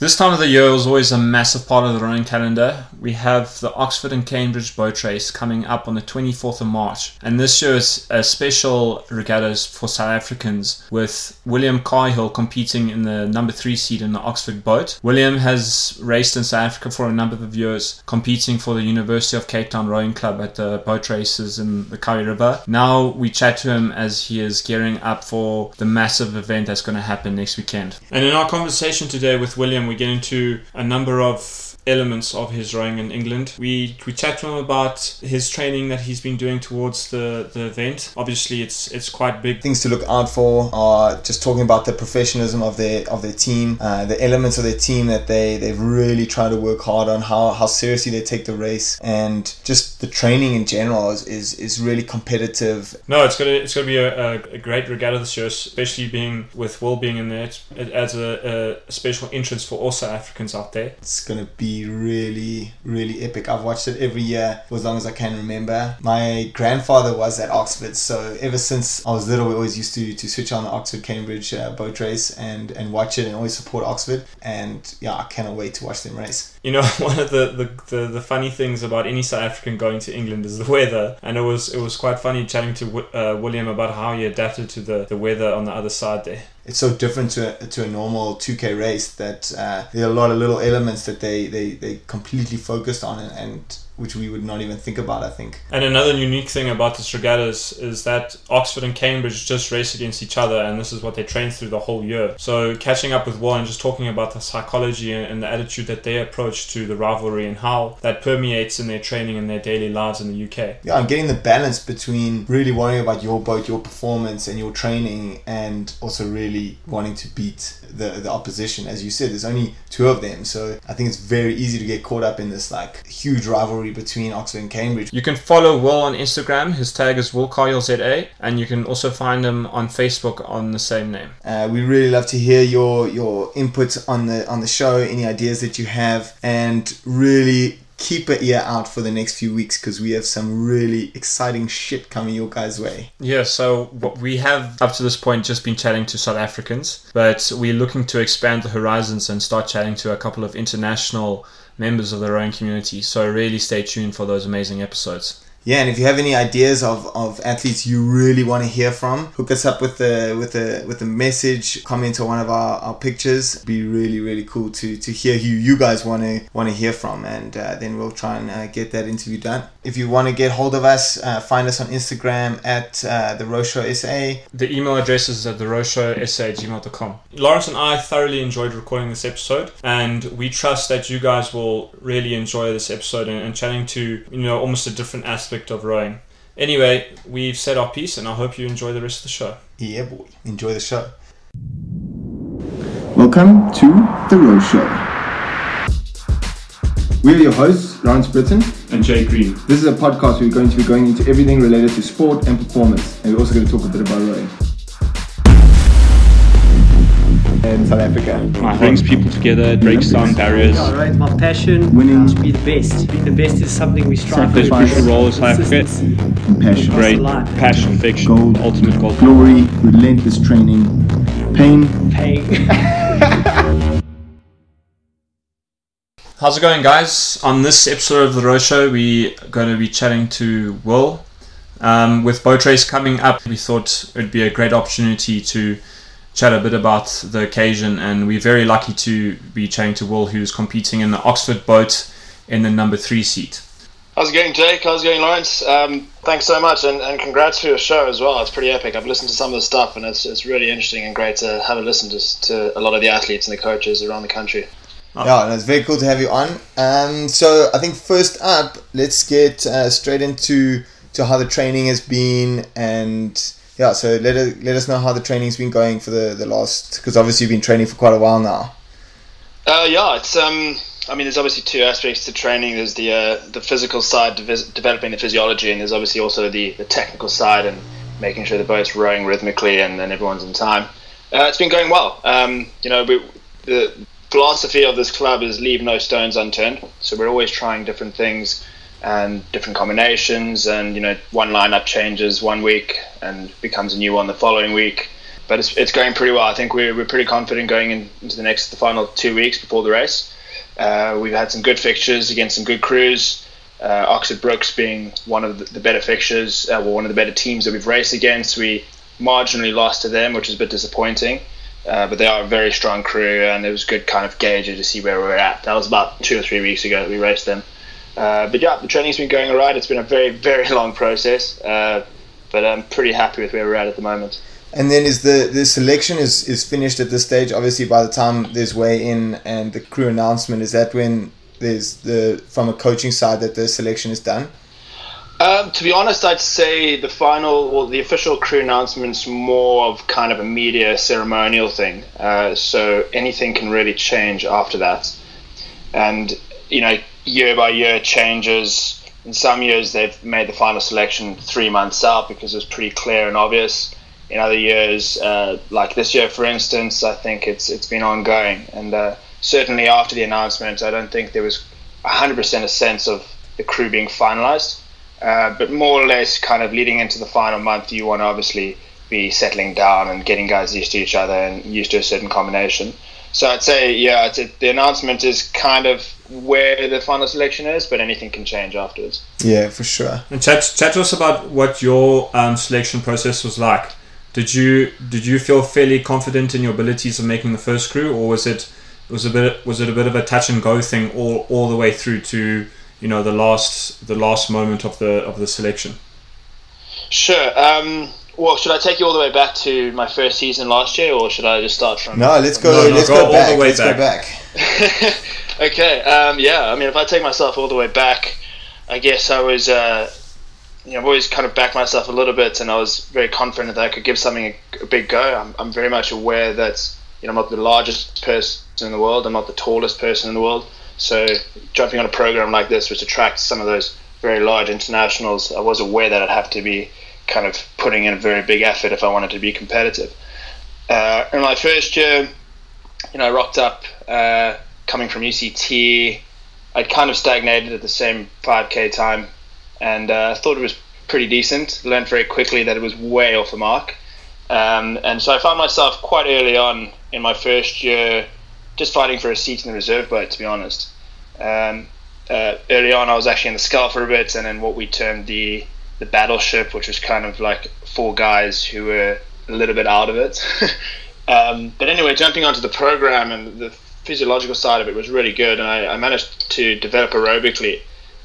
This time of the year is always a massive part of the running calendar. We have the Oxford and Cambridge boat race coming up on the 24th of March, and this year is a special regattas for South Africans with William Cahill competing in the number three seat in the Oxford boat. William has raced in South Africa for a number of years, competing for the University of Cape Town Rowing Club at the boat races in the Kowie River. Now we chat to him as he is gearing up for the massive event that's going to happen next weekend. And in our conversation today with William, we get into a number of elements of his rowing in England. We we chat to him about his training that he's been doing towards the, the event. Obviously, it's it's quite big. Things to look out for are just talking about the professionalism of their of their team, uh, the elements of their team that they they've really tried to work hard on, how how seriously they take the race, and just the training in general is is, is really competitive. No, it's gonna it's gonna be a, a, a great regatta this year, especially being with Will being in there. It adds a, a special entrance for all South Africans out there. It's gonna be really, really epic. I've watched it every year for as long as I can remember. My grandfather was at Oxford, so ever since I was little, we always used to, to switch on the Oxford Cambridge uh, boat race and, and watch it and always support Oxford. And yeah, I cannot wait to watch them race. You know, one of the, the, the, the funny things about any South African going to England is the weather, and it was it was quite funny chatting to uh, William about how he adapted to the, the weather on the other side there it's so different to a, to a normal 2k race that uh, there are a lot of little elements that they they, they completely focused on and, and which we would not even think about, I think. And another unique thing about this regattas is that Oxford and Cambridge just race against each other, and this is what they train through the whole year. So catching up with and just talking about the psychology and the attitude that they approach to the rivalry and how that permeates in their training and their daily lives in the UK. Yeah, I'm getting the balance between really worrying about your boat, your performance, and your training, and also really wanting to beat the the opposition. As you said, there's only two of them, so I think it's very easy to get caught up in this like huge rivalry between Oxford and Cambridge. You can follow Will on Instagram. His tag is Will ZA, and you can also find him on Facebook on the same name. Uh, we really love to hear your your input on the on the show, any ideas that you have, and really keep an ear out for the next few weeks because we have some really exciting shit coming your guys' way. Yeah, so we have up to this point just been chatting to South Africans, but we're looking to expand the horizons and start chatting to a couple of international members of their own community. So really stay tuned for those amazing episodes yeah, and if you have any ideas of, of athletes you really want to hear from, hook us up with the with the with a message, comment on one of our, our pictures. It'd be really really cool to to hear who you guys want to want to hear from, and uh, then we'll try and uh, get that interview done. If you want to get hold of us, uh, find us on Instagram at uh, the Row Show SA. The email address is at the Row Show SA at gmail.com. Lawrence and I thoroughly enjoyed recording this episode, and we trust that you guys will really enjoy this episode and, and chatting to you know almost a different aspect aspect of rowing. Anyway, we've said our piece, and I hope you enjoy the rest of the show. Yeah, boy. Enjoy the show. Welcome to The Row Show. We are your hosts, Lawrence Brittain and Jay Green. This is a podcast where we're going to be going into everything related to sport and performance, and we're also going to talk a bit about rowing in South Africa. It brings people together, it breaks down barriers. Yeah, right. My passion winning to be the best. Being the best is something we strive for. crucial role in South Africa. Passion. Great passion, fiction, gold, ultimate goal. Glory, relentless training, pain. Pain. How's it going, guys? On this episode of the Row Show, we're going to be chatting to Will. Um, with boat race coming up, we thought it would be a great opportunity to chat a bit about the occasion, and we're very lucky to be chatting to Will, who's competing in the Oxford boat in the number three seat. How's it going, Jake? How's it going, Lawrence? Um, thanks so much, and, and, congrats for your show as well. It's pretty epic. I've listened to some of the stuff, and it's, it's really interesting and great to have a listen to, to a lot of the athletes and the coaches around the country. Oh. Yeah, it's very cool to have you on. Um, so I think first up, let's get uh, straight into to how the training has been and yeah, so let us, let us know how the training's been going for the, the last because obviously you've been training for quite a while now. Uh, yeah, it's um, I mean, there's obviously two aspects to training. There's the uh, the physical side, developing the physiology, and there's obviously also the, the technical side and making sure the boat's rowing rhythmically and, and everyone's in time. Uh, it's been going well. Um, you know, we, the philosophy of this club is leave no stones unturned. So we're always trying different things and different combinations and you know one lineup changes one week and becomes a new one the following week but it's, it's going pretty well. I think we're, we're pretty confident going in, into the next the final two weeks before the race. Uh, we've had some good fixtures against some good crews. Uh, Oxford Brookes being one of the, the better fixtures, uh, well, one of the better teams that we've raced against. We marginally lost to them, which was a bit disappointing. Uh, but they are a very strong crew, and it was good kind of gauge to see where we were at. That was about two or three weeks ago that we raced them. Uh, but yeah, the training's been going alright. It's been a very, very long process, uh, but I'm pretty happy with where we're at at the moment. And then is the the selection is is finished at this stage? Obviously, by the time there's weigh in and the crew announcement, is that when there's the from a coaching side that the selection is done? Um, to be honest, I'd say the final or the official crew announcement's more of kind of a media ceremonial thing. Uh, so anything can really change after that, and you know, year by year changes. In some years, they've made the final selection three months out because it was pretty clear and obvious in other years, uh, like this year, for instance, I think it's it's been ongoing, and uh, certainly after the announcement, I don't think there was 100% a sense of the crew being finalised, uh, but more or less, kind of leading into the final month, you want to obviously be settling down and getting guys used to each other and used to a certain combination. So I'd say, yeah, the announcement is kind of where the final selection is, but anything can change afterwards. Yeah, for sure. And chat, chat to us about what your um, selection process was like. Did you did you feel fairly confident in your abilities of making the first crew, or was it was a bit was it a bit of a touch and go thing all, all the way through to you know the last the last moment of the of the selection? Sure. Um, well, should I take you all the way back to my first season last year, or should I just start from? No, let's go. No, no, let's go go, all back. the way let's back. go back. okay. Um, yeah. I mean, if I take myself all the way back, I guess I was. Uh, you know, I've always kind of backed myself a little bit, and I was very confident that I could give something a, a big go. I'm, I'm very much aware that you know I'm not the largest person in the world. I'm not the tallest person in the world. So jumping on a program like this, which attracts some of those very large internationals, I was aware that I'd have to be kind of putting in a very big effort if I wanted to be competitive. Uh, in my first year, you know, I rocked up uh, coming from UCT. I'd kind of stagnated at the same 5k time, and uh, I thought it was pretty decent. Learned very quickly that it was way off the mark, um, and so I found myself quite early on in my first year just fighting for a seat in the reserve boat. To be honest, um, uh, early on I was actually in the scull for a bit, and then what we termed the the battleship, which was kind of like four guys who were a little bit out of it. um, but anyway, jumping onto the program and the physiological side of it was really good, and I, I managed to develop aerobically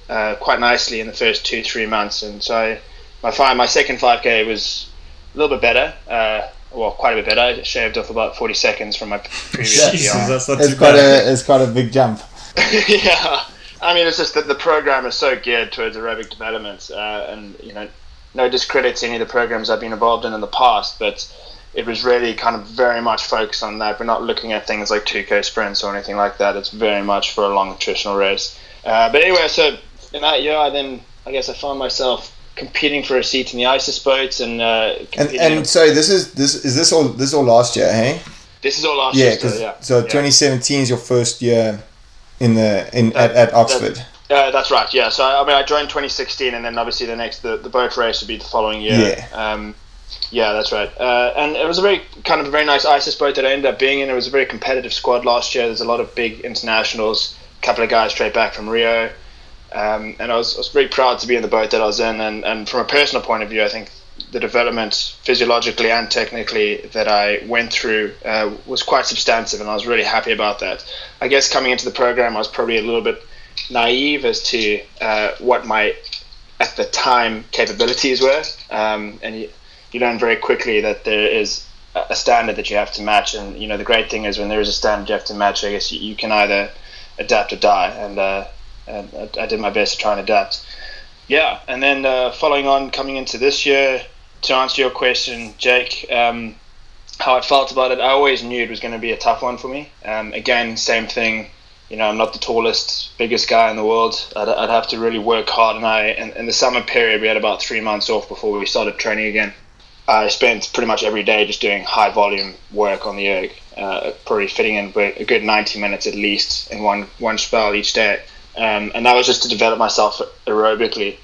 uh, quite nicely in the first two three months. And so I, my five, my second 5k was a little bit better. Uh, well, quite a bit better. I shaved off about 40 seconds from my previous Jesus, PR. that's not It's too quite bad. a it's quite a big jump. yeah, I mean, it's just that the program is so geared towards aerobic development, uh, and you know, no discredit to any of the programs I've been involved in in the past, but it was really kind of very much focused on that. We're not looking at things like 2k sprints or anything like that. It's very much for a long nutritional race. Uh, but anyway, so in that year, I then I guess I found myself competing for a seat in the Isis boats and uh, And and sorry, this is this is this all this all last year, hey? this is all last Yeah, year. still, yeah. so Yeah. 2017 is your first year in the in Uh, at, at Oxford. Uh, that's right. Yeah. So I mean, I joined 2016, and then obviously the next the, the boat race would be the following year. Yeah. Um, yeah, that's right. Uh, and it was a very kind of a very nice Isis boat that I ended up being in. It was a very competitive squad last year. There's a lot of big internationals, a couple of guys straight back from Rio, um, and I was, I was very proud to be in the boat that I was in. And, and from a personal point of view, I think the development physiologically and technically that I went through uh, was quite substantive, and I was really happy about that. I guess coming into the program, I was probably a little bit naive as to uh, what my at the time capabilities were, um, and you, you learn very quickly that there is a standard that you have to match. And you know the great thing is when there is a standard you have to match, I guess you, you can either adapt or die. And, uh, and I, I did my best to try and adapt. Yeah, and then uh, following on, coming into this year, to answer your question, Jake, um, how I felt about it, I always knew it was going to be a tough one for me. Um, again, same thing. You know, I'm not the tallest, biggest guy in the world. I'd, I'd have to really work hard. And I, in, in the summer period, we had about three months off before we started training again. I spent pretty much every day just doing high volume work on the erg, uh, probably fitting in a good 90 minutes at least in one one spell each day. Um, and that was just to develop myself aerobically.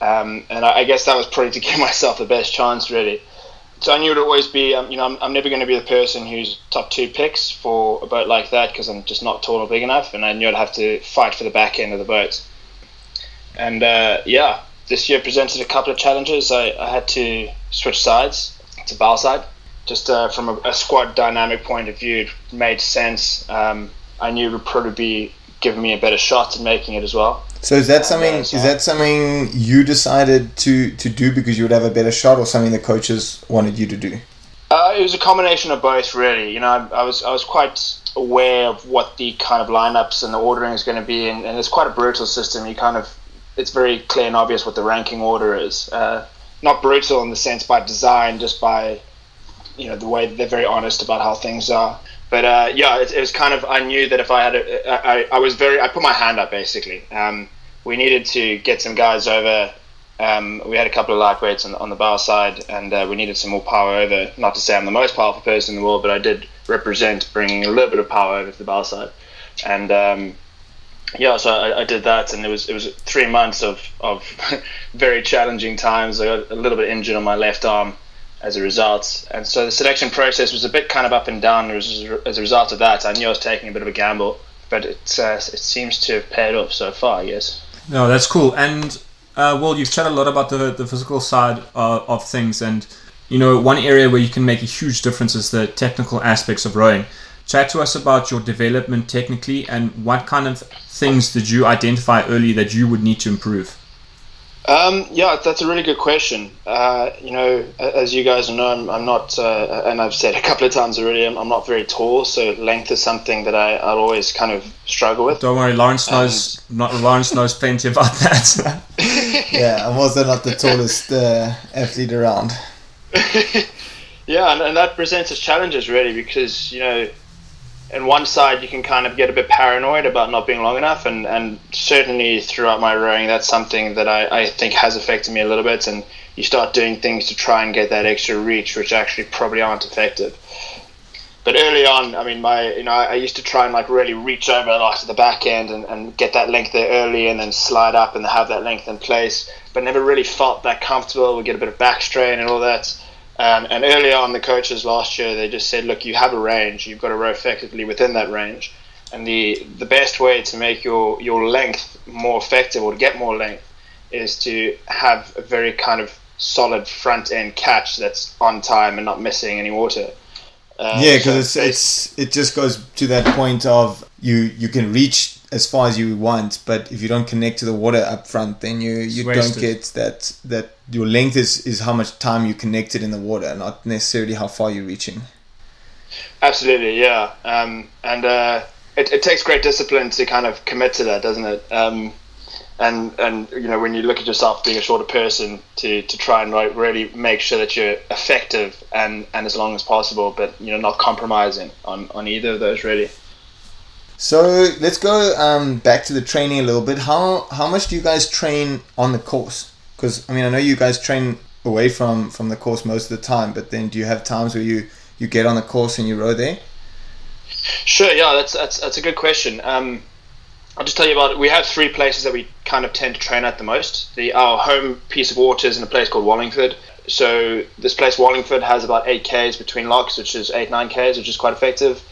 Um, and I, I guess that was probably to give myself the best chance, really. so I knew it would always be, um, you know, I'm, I'm never going to be the person who's top two picks for a boat like that because I'm just not tall or big enough, and I knew I'd have to fight for the back end of the boat. And uh, yeah, this year presented a couple of challenges. I, I had to switch sides to bow side. Just uh, from a, a, squad dynamic point of view, it made sense. Um, I knew it would probably be giving me a better shot at making it as well. So is that something? Is that something you decided to to do because you would have a better shot, or something the coaches wanted you to do? Uh, it was a combination of both, really. You know, I, I, was I was quite aware of what the kind of lineups and the ordering is going to be, and, and, it's quite a brutal system. You kind of it's very clear and obvious what the ranking order is. Uh, not brutal in the sense by design, just by you know the way they're very honest about how things are. But uh, yeah, it, it, was kind of I knew that if I had a, I, I was very I put my hand up basically. Um, we needed to get some guys over. Um, we had a couple of lightweights on, on the bow side, and uh, we needed some more power over. Not to say I'm the most powerful person in the world, but I did represent bringing a little bit of power over to the bow side. And um, yeah, so I, I, did that, and it was it was three months of of very challenging times. I got a little bit injured on my left arm as a result, and so the selection process was a bit kind of up and down as, as a result of that. I knew I was taking a bit of a gamble, but it uh, it seems to have paid off so far. Yes. No, that's cool. And uh, well, you've chatted a lot about the the physical side uh, of things, and you know one area where you can make a huge difference is the technical aspects of rowing. Chat to us about your development technically and what kind of things did you identify early that you would need to improve? Um, yeah, that's a really good question. Uh, you know, as you guys know, I'm, I'm not, uh, and I've said a couple of times already, I'm, I'm, not very tall, so length is something that I, I always kind of struggle with. Don't worry, Lawrence knows. not Lawrence knows plenty about that. yeah, I'm also not the tallest uh, athlete around. yeah, and, and that presents us challenges really because you know and one side you can kind of get a bit paranoid about not being long enough and, and certainly throughout my rowing that's something that I, I think has affected me a little bit and you start doing things to try and get that extra reach which actually probably aren't effective. But early on I mean my you know I, used to try and like really reach over lot to the back end and, and get that length there early and then slide up and have that length in place but never really felt that comfortable. We get a bit of back strain and all that um, and earlier on, the coaches last year they just said, "Look, you have a range. You've got to row effectively within that range, and the the best way to make your your length more effective or to get more length is to have a very kind of solid front end catch that's on time and not missing any water." Um, yeah, because so it's, it's it just goes to that point of you you can reach as far as you want, but if you don't connect to the water up front, then you you don't get that that your length is is how much time you connected in the water, not necessarily how far you're reaching. Absolutely, yeah, um, and uh, it, it takes great discipline to kind of commit to that, doesn't it? Um, and and you know when you look at yourself being a shorter person to, to try and like really make sure that you're effective and, and as long as possible, but you know not compromising on, on either of those really. So let's go um, back to the training a little bit. How how much do you guys train on the course? Because I mean, I know you guys train away from from the course most of the time, but then do you have times where you you get on the course and you row there? Sure. Yeah, that's that's that's a good question. Um, I'll just tell you about it. We have three places that we kind of tend to train at the most. The our home piece of water is in a place called Wallingford. So this place Wallingford has about eight k's between locks, which is eight nine k's, which is quite effective.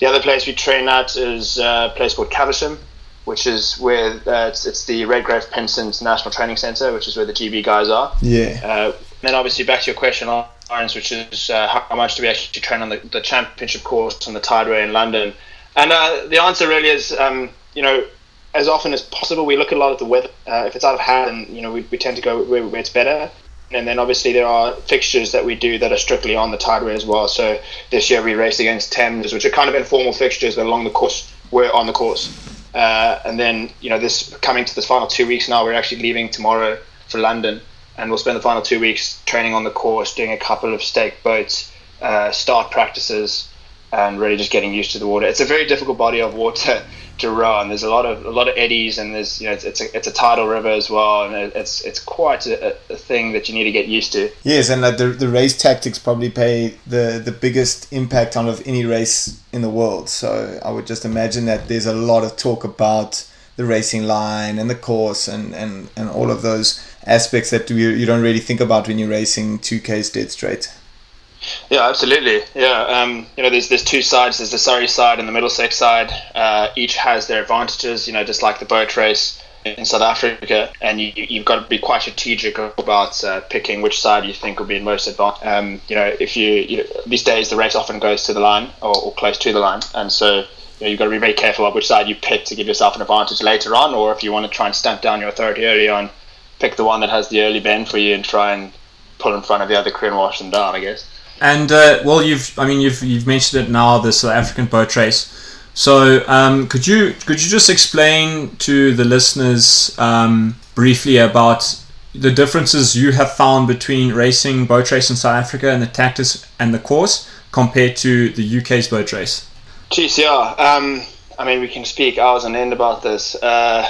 The other place we train at is a place called Caversham, which is where uh, it's, it's, the Redgrave Pinsent National Training Centre, which is where the GB guys are. Yeah. Uh, then obviously back to your question, Lawrence, which is uh, how much do we actually train on the, the championship course on the Tideway in London? And uh, the answer really is, um, you know, as often as possible, we look at a lot of the weather. Uh, if it's out of hand, you know, we, we tend to go where, where it's better and then obviously there are fixtures that we do that are strictly on the tideway as well. So this year we raced against Thames, which are kind of informal fixtures that along the course were on the course. Uh, and then you know this coming to the final two weeks now, we're actually leaving tomorrow for London, and we'll spend the final two weeks training on the course, doing a couple of stake boats, uh, start practices, and really just getting used to the water. It's a very difficult body of water to run. There's a lot of a lot of eddies, and there's you know it's, it's a it's a tidal river as well, and it's it's quite a, a thing that you need to get used to. Yes, and the the race tactics probably pay the the biggest impact on of any race in the world. So I would just imagine that there's a lot of talk about the racing line and the course and and and all of those aspects that you you don't really think about when you're racing 2Ks dead straight. Yeah, absolutely. Yeah, um, you know, there's there's two sides. There's the Surrey side and the Middlesex side. Uh, each has their advantages. You know, just like the boat race in South Africa, and you, you've got to be quite strategic about uh, picking which side you think will be most advanced. Um, you know, if you, you know, these days the race often goes to the line or, or close to the line, and so you know, you've got to be very careful of which side you pick to give yourself an advantage later on, or if you want to try and stamp down your authority early on, pick the one that has the early bend for you and try and pull in front of the other crew and wash them down. I guess. And uh, well, you've I mean you've you've mentioned it now the South African boat race. So um, could you could you just explain to the listeners um, briefly about the differences you have found between racing boat race in South Africa and the tactics and the course compared to the UK's boat race? Jeez, yeah. Um, I mean, we can speak hours on end about this. Uh,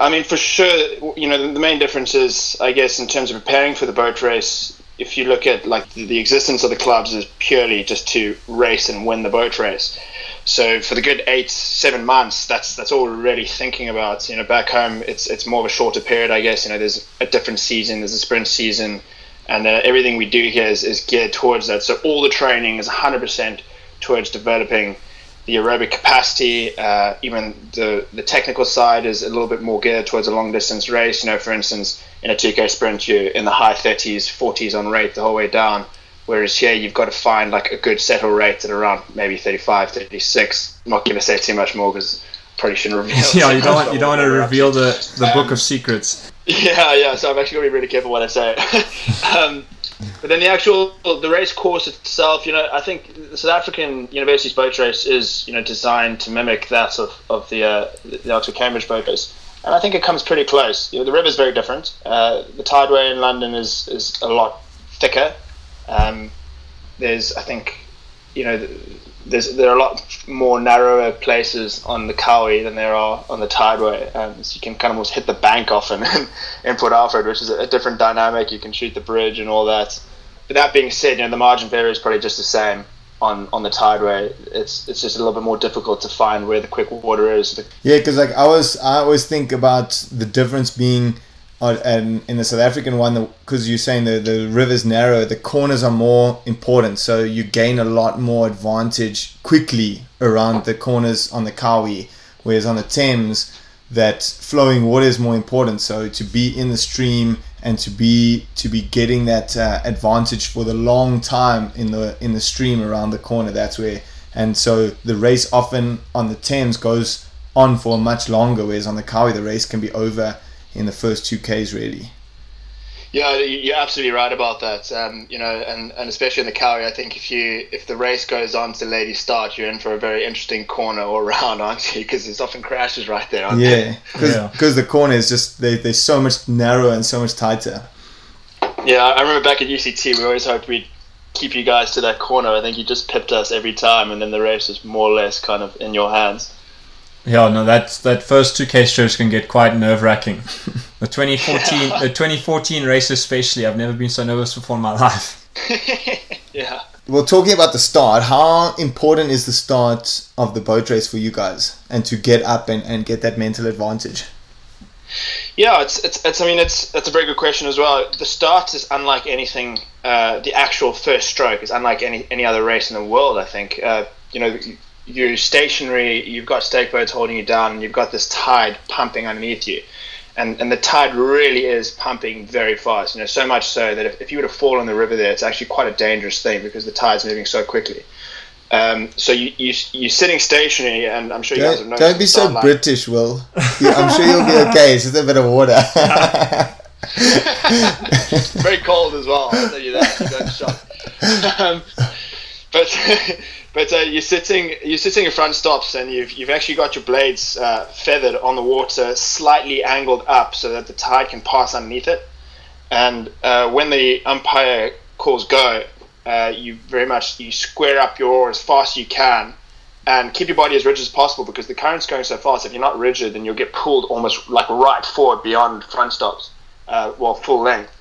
I mean, for sure, you know, the main difference is, I guess, in terms of preparing for the boat race. If you look at like the, existence of the clubs is purely just to race and win the boat race. So for the good eight, seven months, that's that's all we're really thinking about. You know, back home, it's it's more of a shorter period, I guess. You know, there's a different season, there's a sprint season, and uh, everything we do here is, is geared towards that. So all the training is 100% towards developing the aerobic capacity. Uh, even the the technical side is a little bit more geared towards a long distance race. You know, for instance, in a 2K sprint, you're in the high 30s, 40s on rate the whole way down Whereas here you've got to find like a good settle rate at around maybe 35, 36. I'm not going to say too much more because probably shouldn't reveal. yeah, you don't want you don't want to reveal the the book of secrets. Yeah, yeah. So I'm actually going to be really careful what I say. um, but then the actual the race course itself, you know, I think the South African University's boat race is you know designed to mimic that of of the uh, the Oxford Cambridge boat race. And I think it comes pretty close. You know, the river is very different. Uh, the tideway in London is, is a lot thicker um, there's, I think, you know, there's there are a lot more narrower places on the Kowie than there are on the Tideway, um, so you can kind of almost hit the bank often in, Port Alfred, which is a different dynamic. You can shoot the bridge and all that. But that being said, you know, the margin of error is probably just the same on on the tideway. It's it's just a little bit more difficult to find where the quick water is. Yeah, because like I was, I always think about the difference being and in the South African one, because you're saying the, the river's narrow, the corners are more important. So you gain a lot more advantage quickly around the corners on the Kowie. Whereas on the Thames, that flowing water is more important. So to be in the stream and to be to be getting that uh, advantage for the long time in the in the stream around the corner, that's where. And so the race often on the Thames goes on for much longer, whereas on the Kowie the race can be over in the first two Ks really. Yeah, you're absolutely right about that. Um, you know, and, and especially in the Kowie, I think if you if the race goes on to lady start, you're in for a very interesting corner or round, aren't you? Because there's often crashes right there. Aren't yeah, because yeah. the corner is just they they're so much narrower and so much tighter. Yeah, I remember back at UCT, we always hoped we'd keep you guys to that corner. I think you just pipped us every time, and then the race was more or less kind of in your hands. Yeah, no, that that first two K strokes can get quite nerve wracking. the 2014, the 2014 race especially, I've never been so nervous before in my life. yeah. Well, talking about the start, how important is the start of the boat race for you guys, and to get up and, and get that mental advantage? Yeah, it's, it's, it's I mean it's that's a very good question as well. The start is unlike anything. Uh, the actual first stroke is unlike any any other race in the world. I think. Uh, you know, you're stationary, you've got stake boats holding you down, and you've got this tide pumping underneath you. And, and the tide really is pumping very fast, you know, so much so that if, if you were to fall in the river there, it's actually quite a dangerous thing because the tide's moving so quickly. Um, so you, you, you're sitting stationary, and I'm sure you don't, guys have noticed. Don't be so line. British, Will. I'm sure you'll be okay. It's just a bit of water. very cold as well, I'll tell you that. You don't shock. Um, but but uh, you're sitting you're sitting in front stops and you've you've actually got your blades uh, feathered on the water, slightly angled up so that the tide can pass underneath it. And uh, when the umpire calls go, uh, you very much you square up your oar as fast as you can, and keep your body as rigid as possible because the current's going so fast. If you're not rigid, then you'll get pulled almost like right forward beyond front stops, uh, well full length.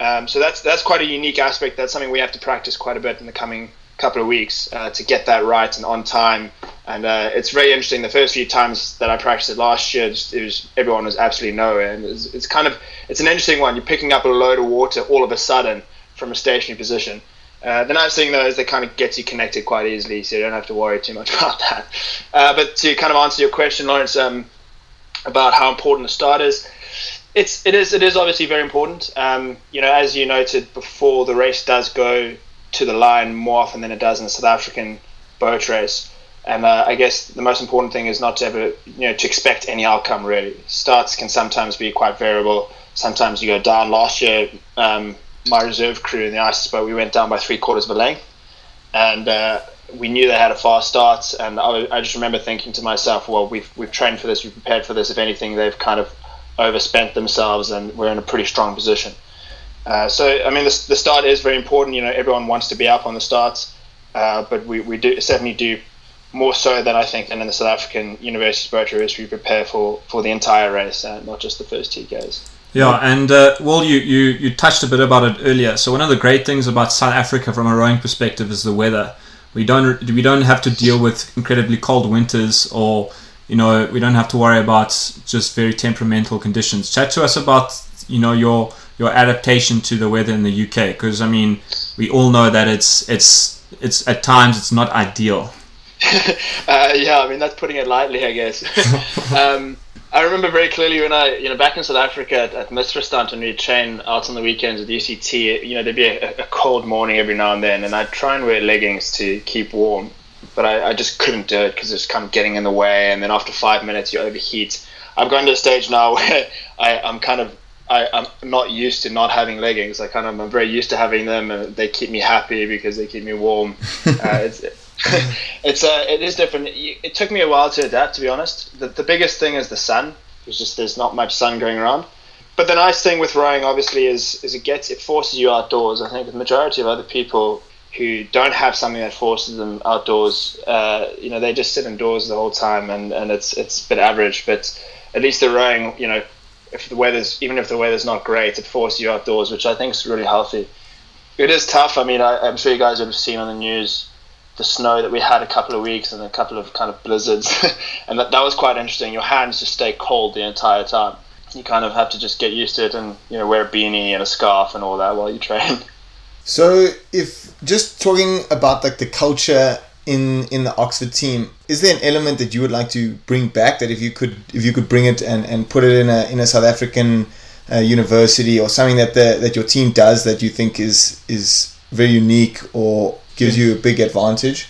Um, so that's that's quite a unique aspect. That's something we have to practice quite a bit in the coming couple of weeks uh, to get that right and on time. And uh, it's very interesting. The first few times that I practiced it last year, it was everyone was absolutely nowhere, and it's, it's kind of it's an interesting one. You're picking up a load of water all of a sudden from a stationary position, Uh, the nice thing though is they kind of gets you connected quite easily, so you don't have to worry too much about that. Uh, but to kind of answer your question, Lawrence, um, about how important the start is, it's it is it is obviously very important. Um, you know, as you noted before, the race does go to the line more often than it does in the South African boat race. And uh, I guess the most important thing is not to ever, you know, to expect any outcome really. Starts can sometimes be quite variable. Sometimes you go down. Last year, um, my reserve crew in the Isis boat, we went down by three quarters of a length, and uh, we knew they had a fast start. And I, I, just remember thinking to myself, well, we've we've trained for this, we've prepared for this. If anything, they've kind of overspent themselves, and we're in a pretty strong position. Uh, so I mean, the, the start is very important. You know, everyone wants to be up on the starts, uh, but we, we do certainly do more so than I think than in the South African University Boat Race. We prepare for, for the entire race, uh, not just the first two Ks. Yeah, and uh, well, you, you you touched a bit about it earlier. So one of the great things about South Africa from a rowing perspective is the weather. We don't we don't have to deal with incredibly cold winters, or you know we don't have to worry about just very temperamental conditions. Chat to us about you know your your adaptation to the weather in the UK, because I mean we all know that it's it's it's at times it's not ideal. uh, yeah, I mean that's putting it lightly, I guess. um, I remember very clearly when I, you know, back in South Africa at, at Misverstand when we train out on the weekends with UCT, you know, there'd be a, a, cold morning every now and then, and I'd try and wear leggings to keep warm, but I, I just couldn't do it because it's kind of getting in the way, and then after five minutes you overheat. I've gone to a stage now where I, I'm kind of I, am not used to not having leggings. I kind of I'm very used to having them, and they keep me happy because they keep me warm. Uh, it's, it's uh, it is different. It took me a while to adapt, to be honest. The, the biggest thing is the sun. It's just there's not much sun going around. But the nice thing with rowing, obviously, is is it gets it forces you outdoors. I think the majority of other people who don't have something that forces them outdoors, uh, you know, they just sit indoors the whole time, and, and it's it's a bit average. But at least the rowing, you know, if the weather's even if the weather's not great, it forces you outdoors, which I think is really healthy. It is tough. I mean, I, I'm sure you guys would have seen on the news the snow that we had a couple of weeks and a couple of kind of blizzards, and that, that was quite interesting. Your hands just stay cold the entire time. You kind of have to just get used to it and you know wear a beanie and a scarf and all that while you train. So, if just talking about like the culture in in the Oxford team, is there an element that you would like to bring back? That if you could if you could bring it and, and put it in a in a South African uh, university or something that the that your team does that you think is is very unique or gives you a big advantage?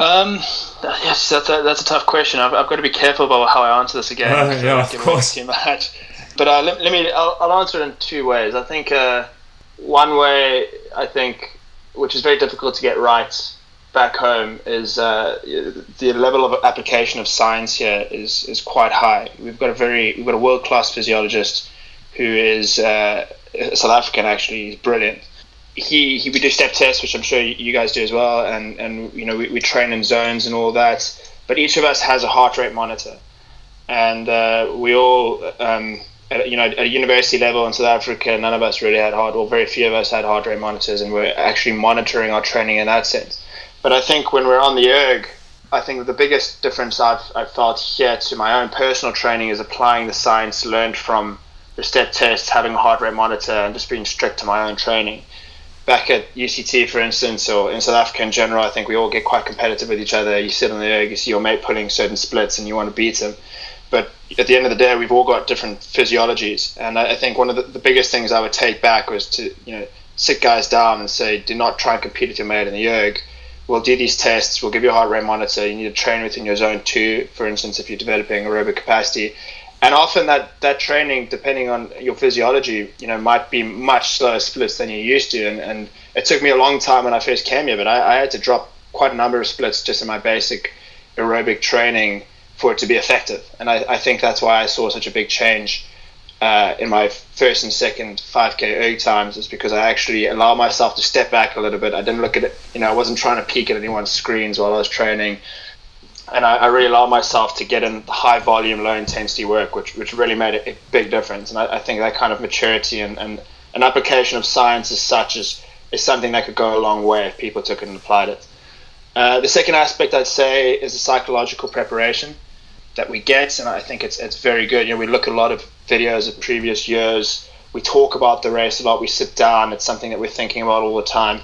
Um, yes, that's a, that's a tough question. I've, I've got to be careful about how I answer this again. Uh, yeah, of course. Too much. But uh, let, let, me. I'll, I'll, answer it in two ways. I think uh, one way, I think, which is very difficult to get right back home, is uh, the level of application of science here is is quite high. We've got a very we've got a world class physiologist who is uh, South African. Actually, he's brilliant he, he we do step tests, which I'm sure you guys do as well, and and you know we, we train in zones and all that. But each of us has a heart rate monitor, and uh, we all, um, at, you know, at a university level in South Africa, none of us really had heart, or very few of us had heart rate monitors, and we're actually monitoring our training in that sense. But I think when we're on the erg, I think the biggest difference I've, I've felt here to my own personal training is applying the science learned from the step tests, having a heart rate monitor, and just being strict to my own training back at UCT, for instance, or in South Africa in general, I think we all get quite competitive with each other. You sit on the erg, you see your mate pulling certain splits, and you want to beat him. But at the end of the day, we've all got different physiologies, and I, think one of the, the, biggest things I would take back was to you know sit guys down and say, do not try and compete with your mate in the erg. We'll do these tests. We'll give you a heart rate monitor. You need to train within your zone two, for instance, if you're developing aerobic capacity and often that that training, depending on your physiology, you know, might be much slower splits than you're used to. And, and it took me a long time when I first came here, but I, I had to drop quite a number of splits just in my basic aerobic training for it to be effective. And I, I think that's why I saw such a big change uh, in my first and second 5k erg times is because I actually allowed myself to step back a little bit. I didn't look at it, you know, I wasn't trying to peek at anyone's screens while I was training and I, I, really allowed myself to get in high volume, low intensity work, which which really made a, a big difference. And I, I, think that kind of maturity and, and an application of science as such is is something that could go a long way if people took it and applied it. Uh, the second aspect I'd say is the psychological preparation that we get, and I think it's it's very good. You know, we look at a lot of videos of previous years. We talk about the race a lot. We sit down. It's something that we're thinking about all the time.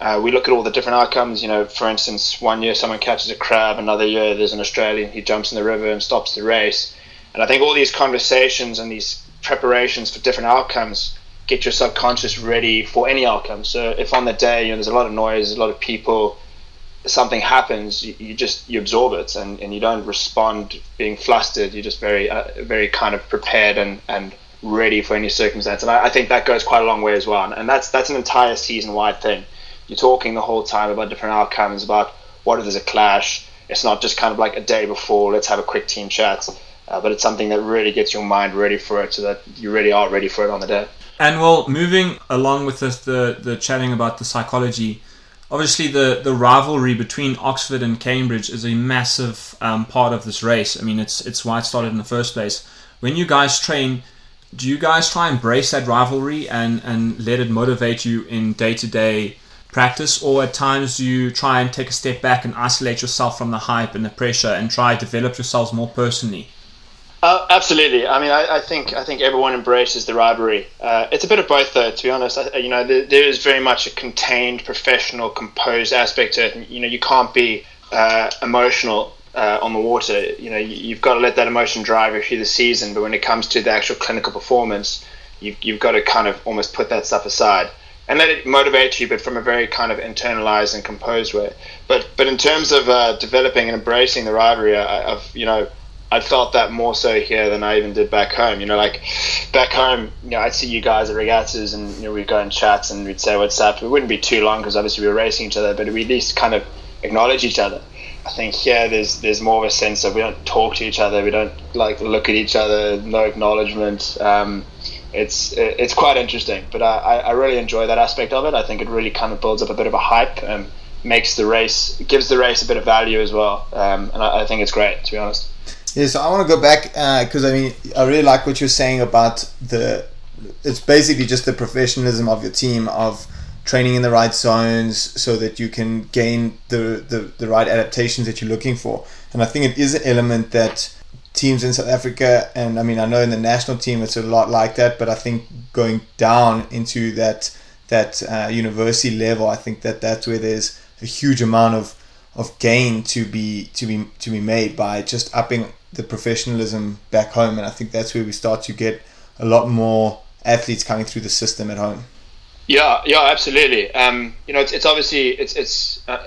Uh, we look at all the different outcomes. You know, for instance, one year someone catches a crab, another year there's an Australian he jumps in the river and stops the race. And I think all these conversations and these preparations for different outcomes get your subconscious ready for any outcome. So if on the day you know there's a lot of noise, a lot of people, something happens, you, you just you absorb it and, and you don't respond being flustered. You're just very uh, very kind of prepared and, and ready for any circumstance. And I, I think that goes quite a long way as well. And, that's that's an entire season wide thing. You're talking the whole time about different outcomes, about what if there's a clash. It's not just kind of like a day before. Let's have a quick team chat. Uh, but it's something that really gets your mind ready for it, so that you really are ready for it on the day. And well, moving along with this, the the chatting about the psychology, obviously the the rivalry between Oxford and Cambridge is a massive um, part of this race. I mean, it's it's why it started in the first place. When you guys train, do you guys try and embrace that rivalry and and let it motivate you in day to day practice, or at times do you try and take a step back and isolate yourself from the hype and the pressure and try to develop yourselves more personally? Uh, absolutely. I mean, I, I, think I think everyone embraces the rivalry. Uh, it's a bit of both, though. To be honest, I, you know, there, there is very much a contained, professional, composed aspect to it. You know, you can't be uh, emotional uh, on the water. You know, you, have got to let that emotion drive you through the season. But when it comes to the actual clinical performance, you've, you've got to kind of almost put that stuff aside and let it motivate you, but from a very kind of internalized and composed way. But but in terms of uh, developing and embracing the rivalry, I, I've you know I felt that more so here than I even did back home. You know, like back home, you know, I'd see you guys at regattas and you know, we'd go in chats and we'd say what's up. It wouldn't be too long because obviously we were racing each other, but we at least kind of acknowledge each other. I think here there's there's more of a sense of we don't talk to each other, we don't like look at each other, no acknowledgement. Um, it's it's quite interesting, but I, I really enjoy that aspect of it. I think it really kind of builds up a bit of a hype and makes the race, gives the race a bit of value as well. Um, and I, I think it's great, to be honest. Yeah, so I want to go back because uh, I mean I really like what you're saying about the. It's basically just the professionalism of your team of training in the right zones so that you can gain the, the, the right adaptations that you're looking for. And I think it is an element that teams in South Africa, and I mean I know in the national team it's a lot like that, but I think going down into that that uh, university level, I think that that's where there's a huge amount of of gain to be to be to be made by just upping the professionalism back home, and I think that's where we start to get a lot more athletes coming through the system at home. Yeah, yeah, absolutely. Um, you know, it's, it's obviously it's it's uh,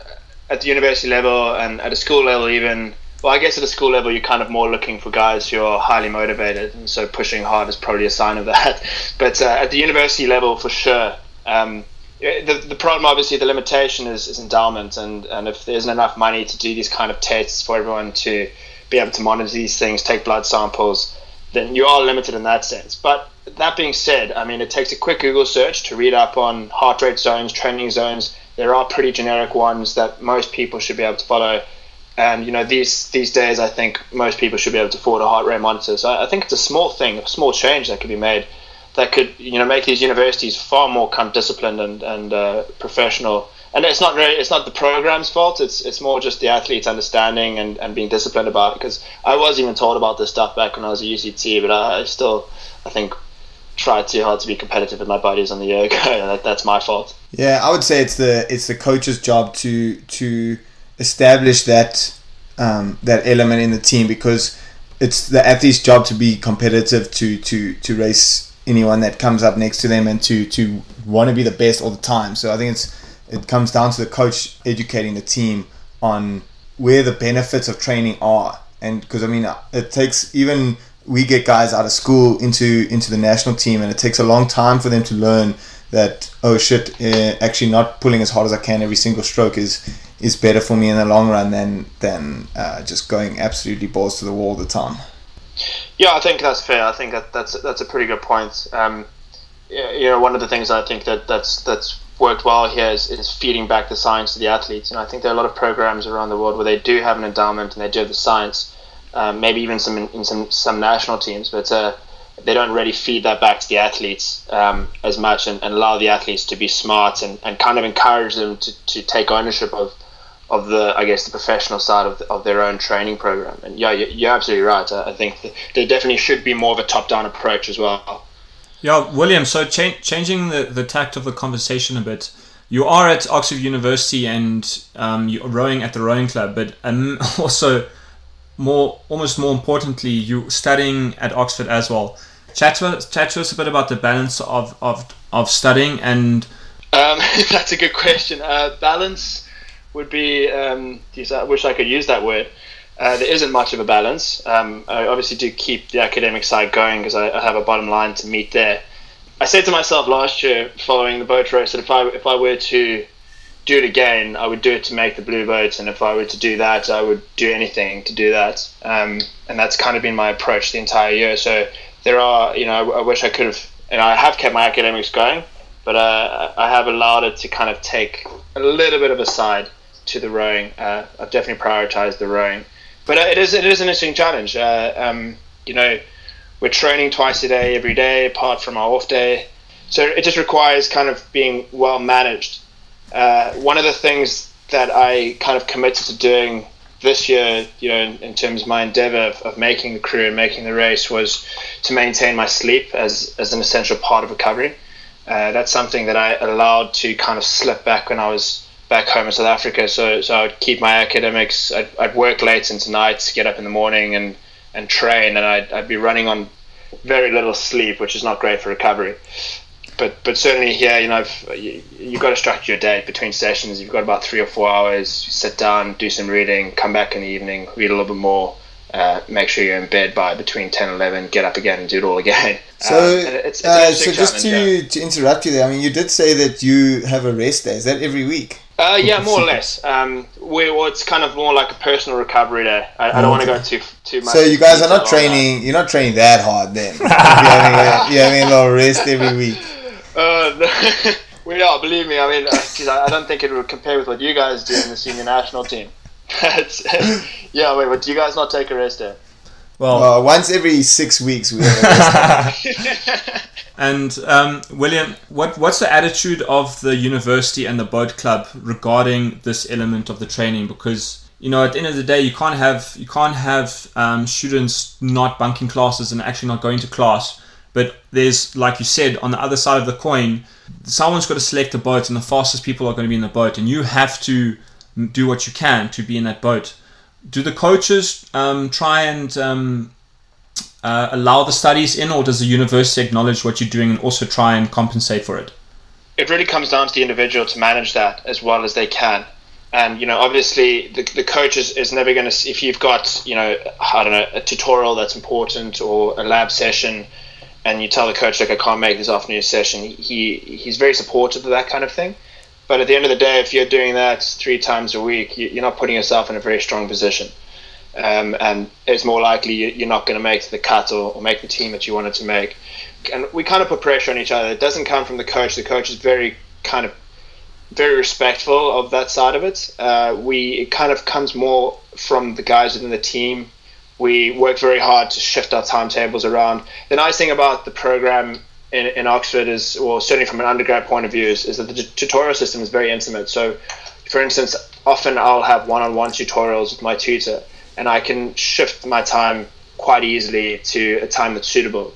at the university level and at a school level even. Well, I guess at a school level, you're kind of more looking for guys who are highly motivated, and so pushing hard is probably a sign of that. But uh, at the university level, for sure, um, the, the problem obviously the limitation is, is endowment, and, and if there isn't enough money to do these kind of tests for everyone to be able to monitor these things, take blood samples, then you are limited in that sense. But that being said, I mean, it takes a quick Google search to read up on heart rate zones, training zones. There are pretty generic ones that most people should be able to follow. And you know, these these days, I think most people should be able to afford a heart rate monitor. So I think it's a small thing, a small change that could be made that could you know make these universities far more kind of disciplined and and uh, professional and it's not really it's not the program's fault. It's it's more just the athletes understanding and, and being disciplined about it. Because I was even taught about this stuff back when I was at UCT but I, I still I think tried too hard to be competitive with my buddies on the year that, that's my fault. Yeah I would say it's the it's the coach's job to to establish that um, that element in the team because it's the athlete's job to be competitive to to to race anyone that comes up next to them and to to want to be the best all the time. So I think it's it comes down to the coach educating the team on where the benefits of training are. And because i mean it takes even we get guys out of school into into the national team and it takes a long time for them to learn that oh shit uh, actually not pulling as hard as i can every single stroke is is better for me in the long run than than uh, just going absolutely balls to the wall all the time. Yeah i think that's fair. I think that that's that's a pretty good point. Um, you know one of the things i think that that's that's worked well here is, is feeding back the science to the athletes. And I think there are a lot of programs around the world where they do have an endowment and they do have the science, um, maybe even some in, some some national teams, but uh, they don't really feed that back to the athletes um, as much and, and, allow the athletes to be smart and, and kind of encourage them to, to take ownership of of the I guess the professional side of, the, of their own training program. And yeah, you're absolutely right. I, I think there definitely should be more of a top down approach as well. Yeah, William. So cha- changing the, the tact of the conversation a bit. you are at Oxford University and um, you're rowing at the rowing club, but um, also more, almost more importantly, you're studying at Oxford as well. Chat to, us, chat to us a bit about the balance of, of, of studying and. Um, that's a good question. Uh, balance would be, um, geez, I wish I could use that word. Uh, there isn't much of a balance. Um, I obviously do keep the academic side going because I, I, have a bottom line to meet there. I said to myself last year, following the boat race, that if I if I were to do it again, I would do it to make the blue boats, and if I were to do that, I would do anything to do that. Um, and that's kind of been my approach the entire year. So there are, you know, I, I wish I could have, and I have kept my academics going, but uh, I have allowed it to kind of take a little bit of a side to the rowing. Uh, I've definitely prioritized the rowing but uh, it is it is an interesting challenge. Uh, um, you know, we're training twice a day, every day, apart from our off day. So it just requires kind of being well managed. Uh, one of the things that I kind of committed to doing this year, you know, in, in terms of my endeavor of, of, making the crew and making the race, was to maintain my sleep as, as an essential part of recovery. Uh, that's something that I allowed to kind of slip back when I was back home in South Africa. So so I'd keep my academics. I'd, I'd work late into nights, get up in the morning and and train, and I'd, I'd be running on very little sleep, which is not great for recovery. But but certainly here, you know, you, you've got to structure your day between sessions. You've got about three or four hours. sit down, do some reading, come back in the evening, read a little bit more. Uh, make sure you're in bed by between 10 and 11 get up again and do it all again so um, it's, it's uh, so just to, to interrupt you there i mean you did say that you have a rest day is that every week uh, yeah, more or less. Um, we, well, it's kind of more like a personal recovery day. I, I don't want to go too too much. So you guys are not training. You're not training that hard then. you're, having a, you're having a little rest every week. Uh, we are. Believe me. I mean, uh, I don't think it would compare with what you guys do in the senior national team. yeah, wait, but do you guys not take a rest day? Well, uh, once every six weeks we have a rest day. And um, William, what what's the attitude of the university and the boat club regarding this element of the training? Because you know, at the end of the day, you can't have you can't have um, students not bunking classes and actually not going to class. But there's, like you said, on the other side of the coin, someone's got to select a boat, and the fastest people are going to be in the boat, and you have to do what you can to be in that boat. Do the coaches um, try and um, uh, allow the studies in, or does the university acknowledge what you're doing and also try and compensate for it? It really comes down to the individual to manage that as well as they can. And you know, obviously, the, the coach is, is never going to. If you've got you know, I don't know, a tutorial that's important or a lab session, and you tell the coach like I can't make this afternoon session, he he's very supportive of that kind of thing. But at the end of the day, if you're doing that three times a week, you're not putting yourself in a very strong position um, and it's more likely you're not going to make the cut or, or, make the team that you wanted to make. And we kind of put pressure on each other. It doesn't come from the coach. The coach is very kind of very respectful of that side of it. Uh, we it kind of comes more from the guys within the team. We work very hard to shift our timetables around. The nice thing about the program in, in Oxford is, well, certainly from an undergrad point of view, is, is that the tutorial system is very intimate. So, for instance, often I'll have one-on-one tutorials with my tutor and I can shift my time quite easily to a time that's suitable.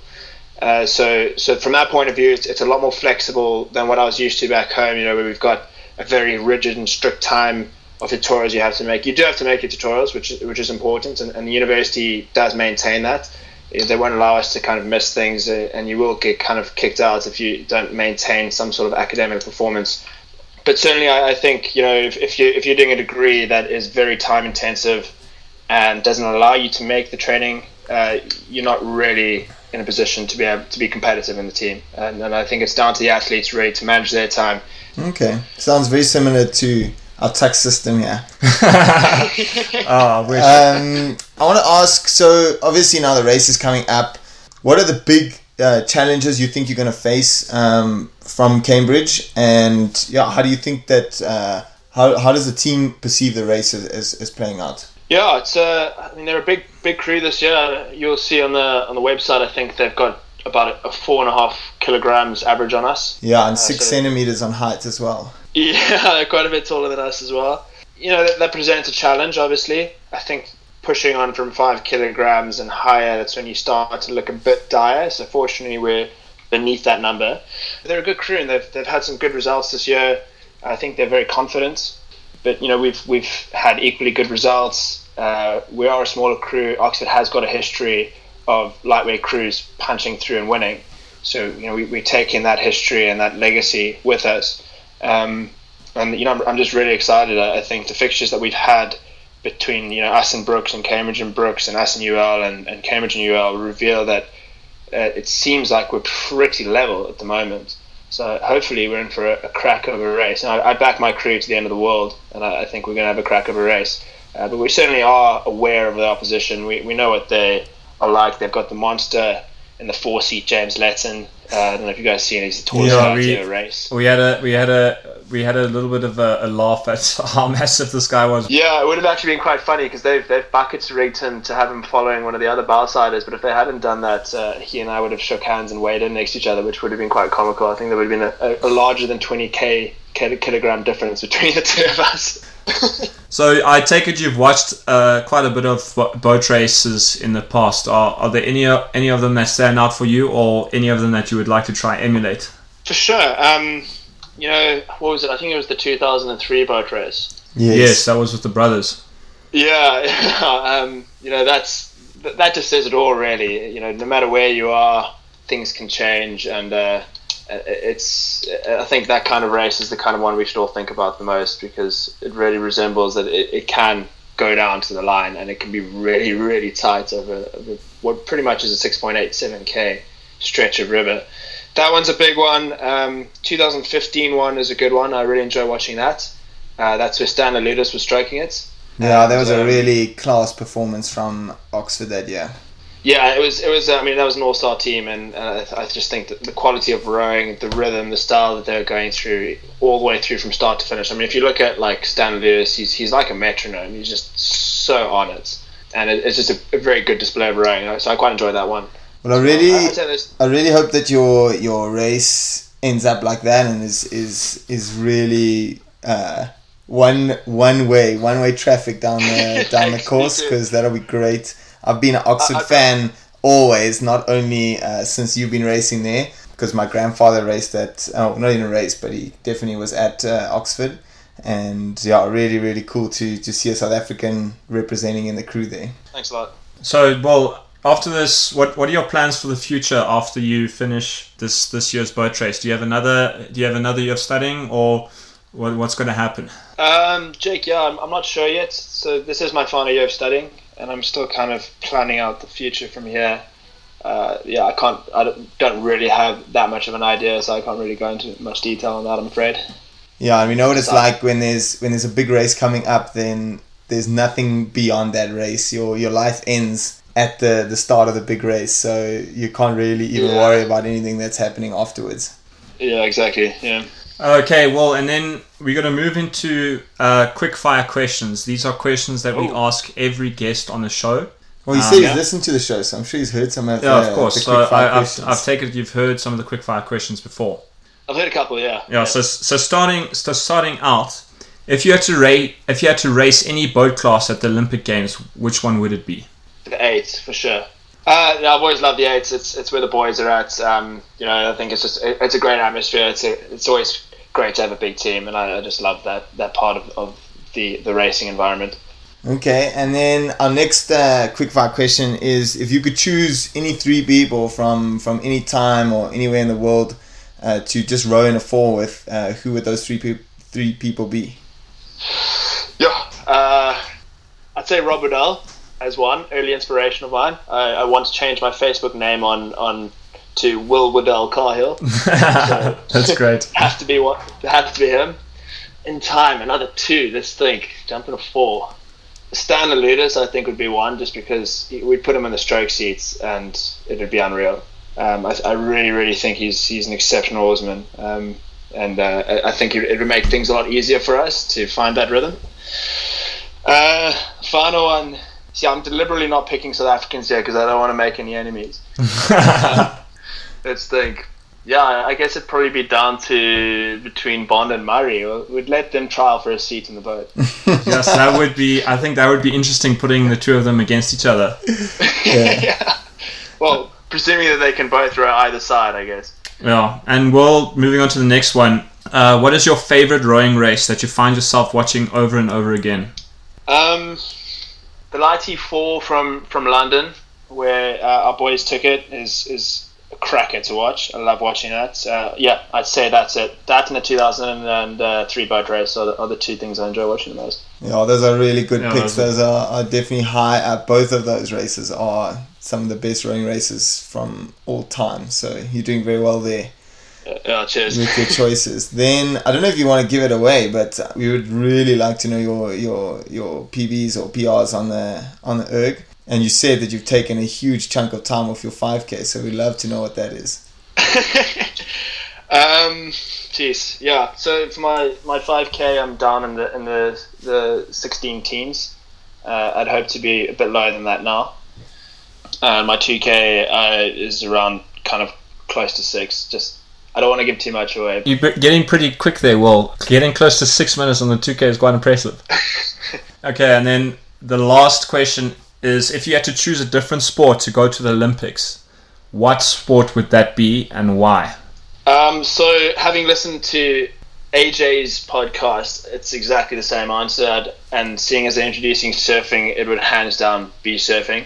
Uh, so, so from that point of view, it's, it's, a lot more flexible than what I was used to back home. You know, where we've got a very rigid and strict time of tutorials you have to make. You do have to make your tutorials, which is, which is important, and, and the university does maintain that. They won't allow us to kind of miss things, uh, and you will get kind of kicked out if you don't maintain some sort of academic performance. But certainly, I, I think you know if, if you if you're doing a degree that is very time intensive and doesn't allow you to make the training, uh, you're not really in a position to be able to be competitive in the team. And, and I think it's down to the athletes really to manage their time. Okay, sounds very similar to our tax system here. oh, I wish. Um, I want to ask. So obviously now the race is coming up. What are the big uh, challenges you think you're going to face um, from Cambridge? And yeah, how do you think that? Uh, how, how does the team perceive the race as, as, as playing out? Yeah, it's uh, I mean they're a big big crew this year. You'll see on the on the website. I think they've got about a, four and a half kilograms average on us. Yeah, and uh, six so centimeters on height as well. Yeah, quite a bit taller than us as well. You know that, that presents a challenge. Obviously, I think pushing on from five kilograms and higher, that's when you start to look a bit dire. So fortunately, we're beneath that number. They're a good crew and they've, they've had some good results this year. I think they're very confident. But you know, we've we've had equally good results. Uh, we are a smaller crew. Oxford has got a history of lightweight crews punching through and winning. So you know, we, we're taking that history and that legacy with us. Um, and you know, I'm, I'm just really excited. I, think the fixtures that we've had between you know us and Brookes and Cambridge and Brookes and us and UL and, and Cambridge and UL reveal that uh, it seems like we're pretty level at the moment. So hopefully we're in for a, a crack of a race. And I, I back my crew to the end of the world, and I, I think we're going to have a crack of a race. Uh, but we certainly are aware of the opposition. We, we know what they are like. They've got the monster in the four seat James Letten. Uh, I don't know if you guys seen. He's the tallest Yeah, guy we- to a race. We had a we had a we had a little bit of a, a laugh at how massive this guy was. Yeah, it would have actually been quite funny because they've they've buckets rigged him to have him following one of the other bow siders. But if they hadn't done that, uh, he and I would have shook hands and weighed in next to each other, which would have been quite comical. I think there would have been a, a, a larger than twenty k kilogram difference between the two of us. So I take it you've watched uh, quite a bit of boat races in the past. Are, are there any any of them that stand out for you, or any of them that you would like to try emulate? For sure. Um, you know, what was it? I think it was the 2003 boat race. Yes, that was with the brothers. Yeah, um, you know that's that that just says it all, really. You know, no matter where you are, things can change, and uh, it's. I think that kind of race is the kind of one we should all think about the most because it really resembles that it, it can go down to the line and it can be really, really tight over, over what pretty much is a 6.87k stretch of river. That one's a big one. Um, 2015 one is a good one. I really enjoy watching that. Uh, that's where Stan Louloudis was stroking it. Yeah, that was a Um, really class performance from Oxford that year. Yeah, it was. It was. I mean, that was an all-star team, and uh, I just think that the quality of rowing, the rhythm, the style that they were going through, all the way through from start to finish. I mean, if you look at like Stan Louloudis, he's he's like a metronome. He's just so on it, and it, it's just a, a very good display of rowing. So I quite enjoyed that one. Well, I really, say there's- I really hope that your your race ends up like that and is is is really uh, one one way one way traffic down the down the course because that'll be great. I've been an Oxford I- I- fan always, not only uh, since you've been racing there. Because my grandfather raced at, oh, not even a race, but he definitely was at uh, Oxford, and yeah, really, really cool to to see a South African representing in the crew there. Thanks a lot. So, well, after this, what what are your plans for the future after you finish this this year's boat race? Do you have another Do you have another year of studying, or what, what's going to happen? Um, Jake, yeah, I'm, I'm not sure yet. So this is my final year of studying, and I'm still kind of planning out the future from here. Uh, yeah, I can't. I don't, really have that much of an idea, so I can't really go into much detail on that. I'm afraid. Yeah, and we know what it's So- like when there's when there's a big race coming up. Then there's nothing beyond that race. Your your life ends at the the start of the big race, so you can't really even Yeah. worry about anything that's happening afterwards. Yeah, exactly. Yeah. Okay, well, and then we're going to move into uh, quick fire questions. These are questions that we Ooh. ask every guest on the show. Well, you Um, said he's yeah. listened to the show, so I'm sure he's heard some of Yeah, the, of course. the So quick fire I, I've, questions. I've taken it you've heard some of the quick fire questions before. I've heard a couple. Yeah. Yeah. So so starting so starting out, if you had to rate if you had to race any boat class at the Olympic Games, which one would it be? The eight for sure. Uh, yeah, I've always loved the eights. It's it's where the boys are at. Um, you know, I think it's just it, it's a great atmosphere. It's a, it's always great to have a big team, and I, I just love that that part of, of the the racing environment. Okay, and then our next uh, quickfire question is: If you could choose any three people from from any time or anywhere in the world uh, to just row in a four with, uh, who would those three pe- three people be? Yeah, uh, I'd say Rob Waddell as one early inspiration of mine. I, I want to change my Facebook name on on to Will Waddell Cahill. That's great. has to be one. Has to be him. In time, another two. Let's think. Jumping a four. Stan Louloudis, I think, would be one, just because we'd put him in the stroke seats and it would be unreal. Um, I, I really, really think he's he's an exceptional oarsman, um, and uh, I- think it, it would make things a lot easier for us to find that rhythm. Uh, final one. See, I'm deliberately not picking South Africans here because I don't want to make any enemies. Let's think. Yeah, I guess it'd probably be down to between Bond and Murray. We'd let them trial for a seat in the boat. yes, that would be. I think that would be interesting putting the two of them against each other. yeah. Well, presuming that they can both row either side, I guess. Yeah, and well, moving on to the next one. Uh, what is your favorite rowing race that you find yourself watching over and over again? Um, the lightweight four from from London, where uh, our boys took it, is is a cracker to watch. I love watching that. Uh, yeah, I'd say that's it. That and the 2003 boat race are the, are the two things I enjoy watching the most. Yeah, those are really good Yeah, picks. those Those are, are definitely high up. Both of those races are some of the best rowing races from all time. So you're doing very well there Uh, yeah, cheers. with your choices. Then I don't know if you want to give it away, but we would really like to know your your your PBs or PRs on the on the erg. And you say that you've taken a huge chunk of time off your 5k, so we'd love to know what that is. um, jeez, yeah. So for my my 5k, I'm down in the in the the 16 teens. Uh, I'd hope to be a bit lower than that now. Uh, my 2k uh, is around kind of close to six. Just I don't want to give too much away. You're getting pretty quick there, Will. Getting close to six minutes on the 2K is quite impressive. okay, and then the last question is if you had to choose a different sport to go to the Olympics, what sport would that be and why? Um, so having listened to AJ's podcast, it's exactly the same answer. And seeing as they're introducing surfing, it would hands down be surfing.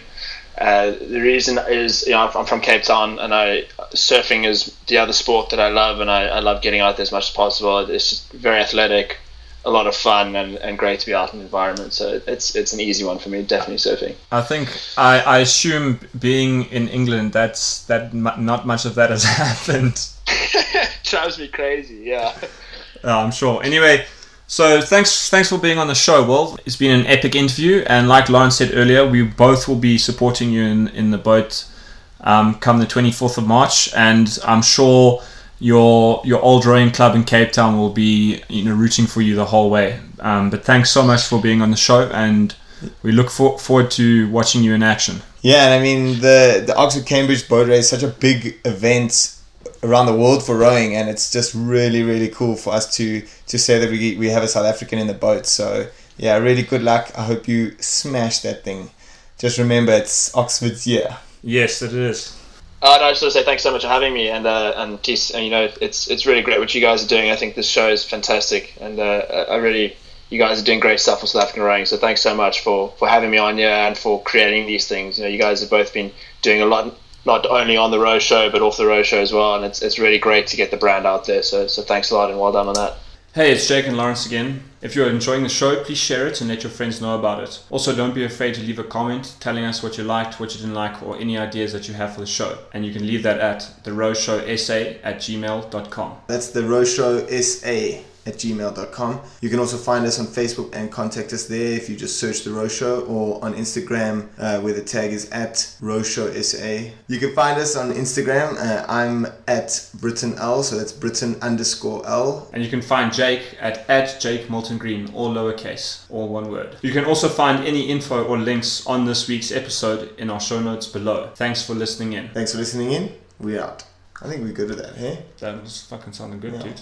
Uh, the reason is, you know, I'm from Cape Town, and I surfing is the other sport that I love, and I, I love getting out there as much as possible. It's just very athletic, a lot of fun, and, and great to be out in the environment. So it's it's an easy one for me, definitely surfing. I think I, I assume being in England, that's that not much of that has happened. Drives me crazy, yeah. Uh, I'm sure. Anyway, so thanks thanks for being on the show, Will. It's been an epic interview, and like Lauren said earlier, we both will be supporting you in, in the boat um, come the 24th of March, and I'm sure your your old rowing club in Cape Town will be you know rooting for you the whole way. Um, but thanks so much for being on the show, and we look for, forward to watching you in action. Yeah, and I mean the the Oxford Cambridge boat race is such a big event around the world for rowing, and it's just really really cool for us to to say that we we have a South African in the boat. So yeah, really good luck. I hope you smash that thing. Just remember, it's Oxford's year. Yes, it is. Uh, no, I just want to say thanks so much for having me, and uh, and and you know, it's it's really great what you guys are doing. I think this show is fantastic, and uh, I really, you guys are doing great stuff for South African rowing. So thanks so much for for having me on here and for creating these things. You know, you guys have both been doing a lot, not only on the row show but off the row show as well, and it's it's really great to get the brand out there. So so thanks a lot and well done on that. Hey, it's Jake and Lawrence again. If you're enjoying the show, please share it and let your friends know about it. Also, don't be afraid to leave a comment telling us what you liked, what you didn't like, or any ideas that you have for the show. And you can leave that at therowshowsa at gmail.com. That's the Row Show SA at gmail.com. You can also find us on Facebook and contact us there if you just search The Row Show or on Instagram uh, where the tag is at Row Show SA. You can find us on Instagram. Uh, I'm at Brittain L, so that's Brittain underscore L. And you can find Jake at, at Jake Milton Green, all lowercase, all one word. You can also find any info or links on this week's episode in our show notes below. Thanks for listening in. Thanks for listening in. We're out. I think we're good with that, hey? That was fucking sounding good, Yeah. dude.